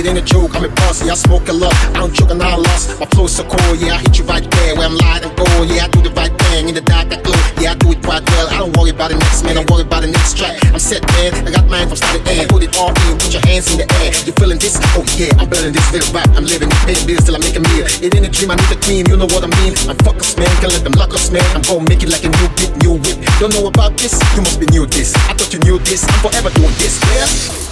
it ain't a joke. I'm a boss, yeah, I smoke a lot. I don't choke and I lost. My flow's so cool, yeah, I hit you right there where I'm lying and go. Yeah, I do the right thing in the dark, I glow. Yeah, I do it quite well. I don't worry about the next man, I worry about the next track. I'm set, man. I got mine from start to end. Put it all in, put your hands in the air. You feeling this? Oh yeah, I'm building this little rap. I'm living, paying bills till I make a meal. It ain't a dream, I need a cream. You know what I mean? I'm fuckers, man. Can't let them lock us, man. I'm gonna make it like a new beat, new whip. Don't know about this? You must be new this. I thought you knew this. I'm forever doing this. Yeah.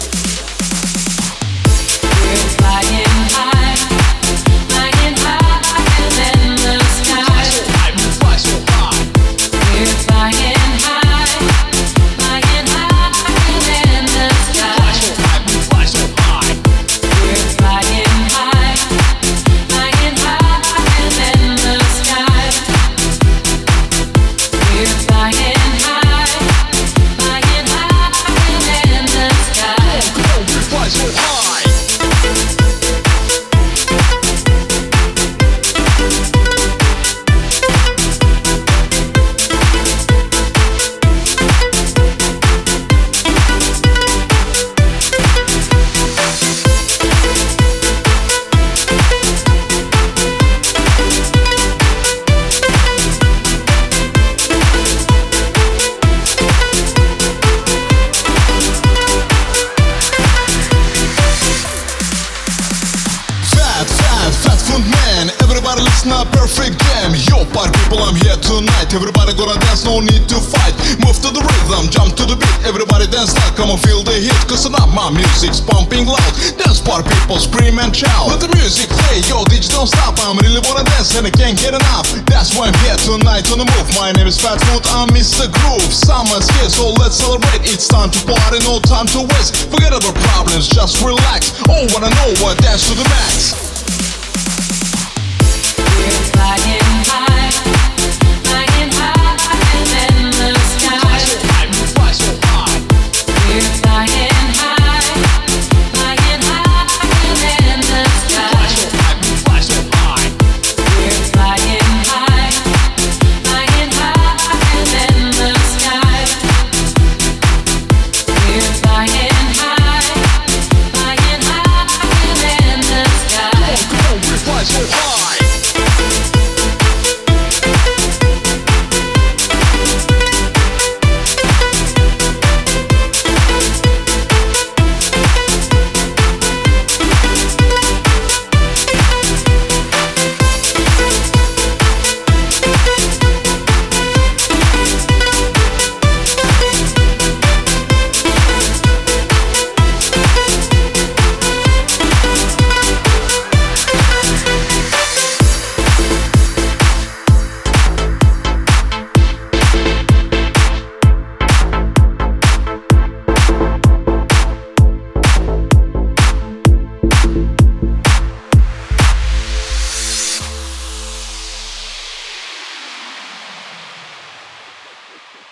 Up, perfect game Yo, party people, I'm here tonight. Everybody gonna dance, no need to fight. Move to the rhythm, jump to the beat. Everybody dance like, come on, feel the heat Cause tonight my music's pumping loud. Dance party people, scream and shout. Let the music play, yo, DJ don't stop. I'm really wanna dance and I can't get enough. That's why I'm here tonight on the move. My name is FatFoont, I'm Mr. Groove. Summer's here, so let's celebrate. It's time to party, no time to waste. Forget about problems, just relax. Oh, wanna know what, dance to the max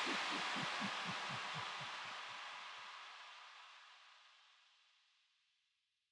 ハハハハ!